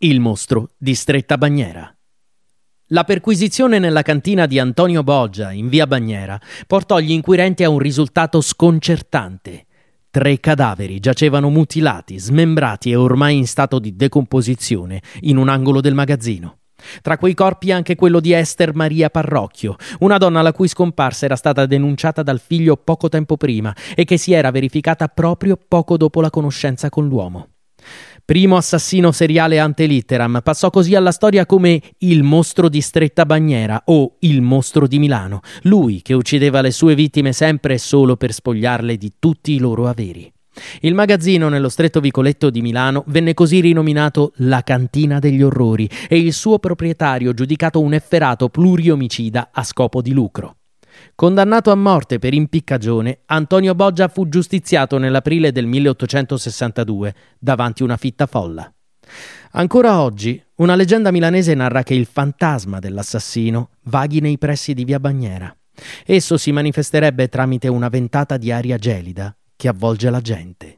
Il mostro di Stretta Bagnera. La perquisizione nella cantina di Antonio Boggia, in via Bagnera, portò gli inquirenti a un risultato sconcertante. Tre cadaveri giacevano mutilati, smembrati e ormai in stato di decomposizione in un angolo del magazzino. Tra quei corpi anche quello di Esther Maria Parrocchio, una donna la cui scomparsa era stata denunciata dal figlio poco tempo prima e che si era verificata proprio poco dopo la conoscenza con l'uomo. Primo assassino seriale ante litteram, passò così alla storia come il mostro di Stretta Bagnera o il mostro di Milano, lui che uccideva le sue vittime sempre e solo per spogliarle di tutti i loro averi. Il magazzino nello stretto vicoletto di Milano venne così rinominato La Cantina degli Orrori e il suo proprietario giudicato un efferato pluriomicida a scopo di lucro. Condannato a morte per impiccagione, Antonio Boggia fu giustiziato nell'aprile del 1862 davanti una fitta folla. Ancora oggi, una leggenda milanese narra che il fantasma dell'assassino vaghi nei pressi di Via Bagnera. Esso si manifesterebbe tramite una ventata di aria gelida che avvolge la gente.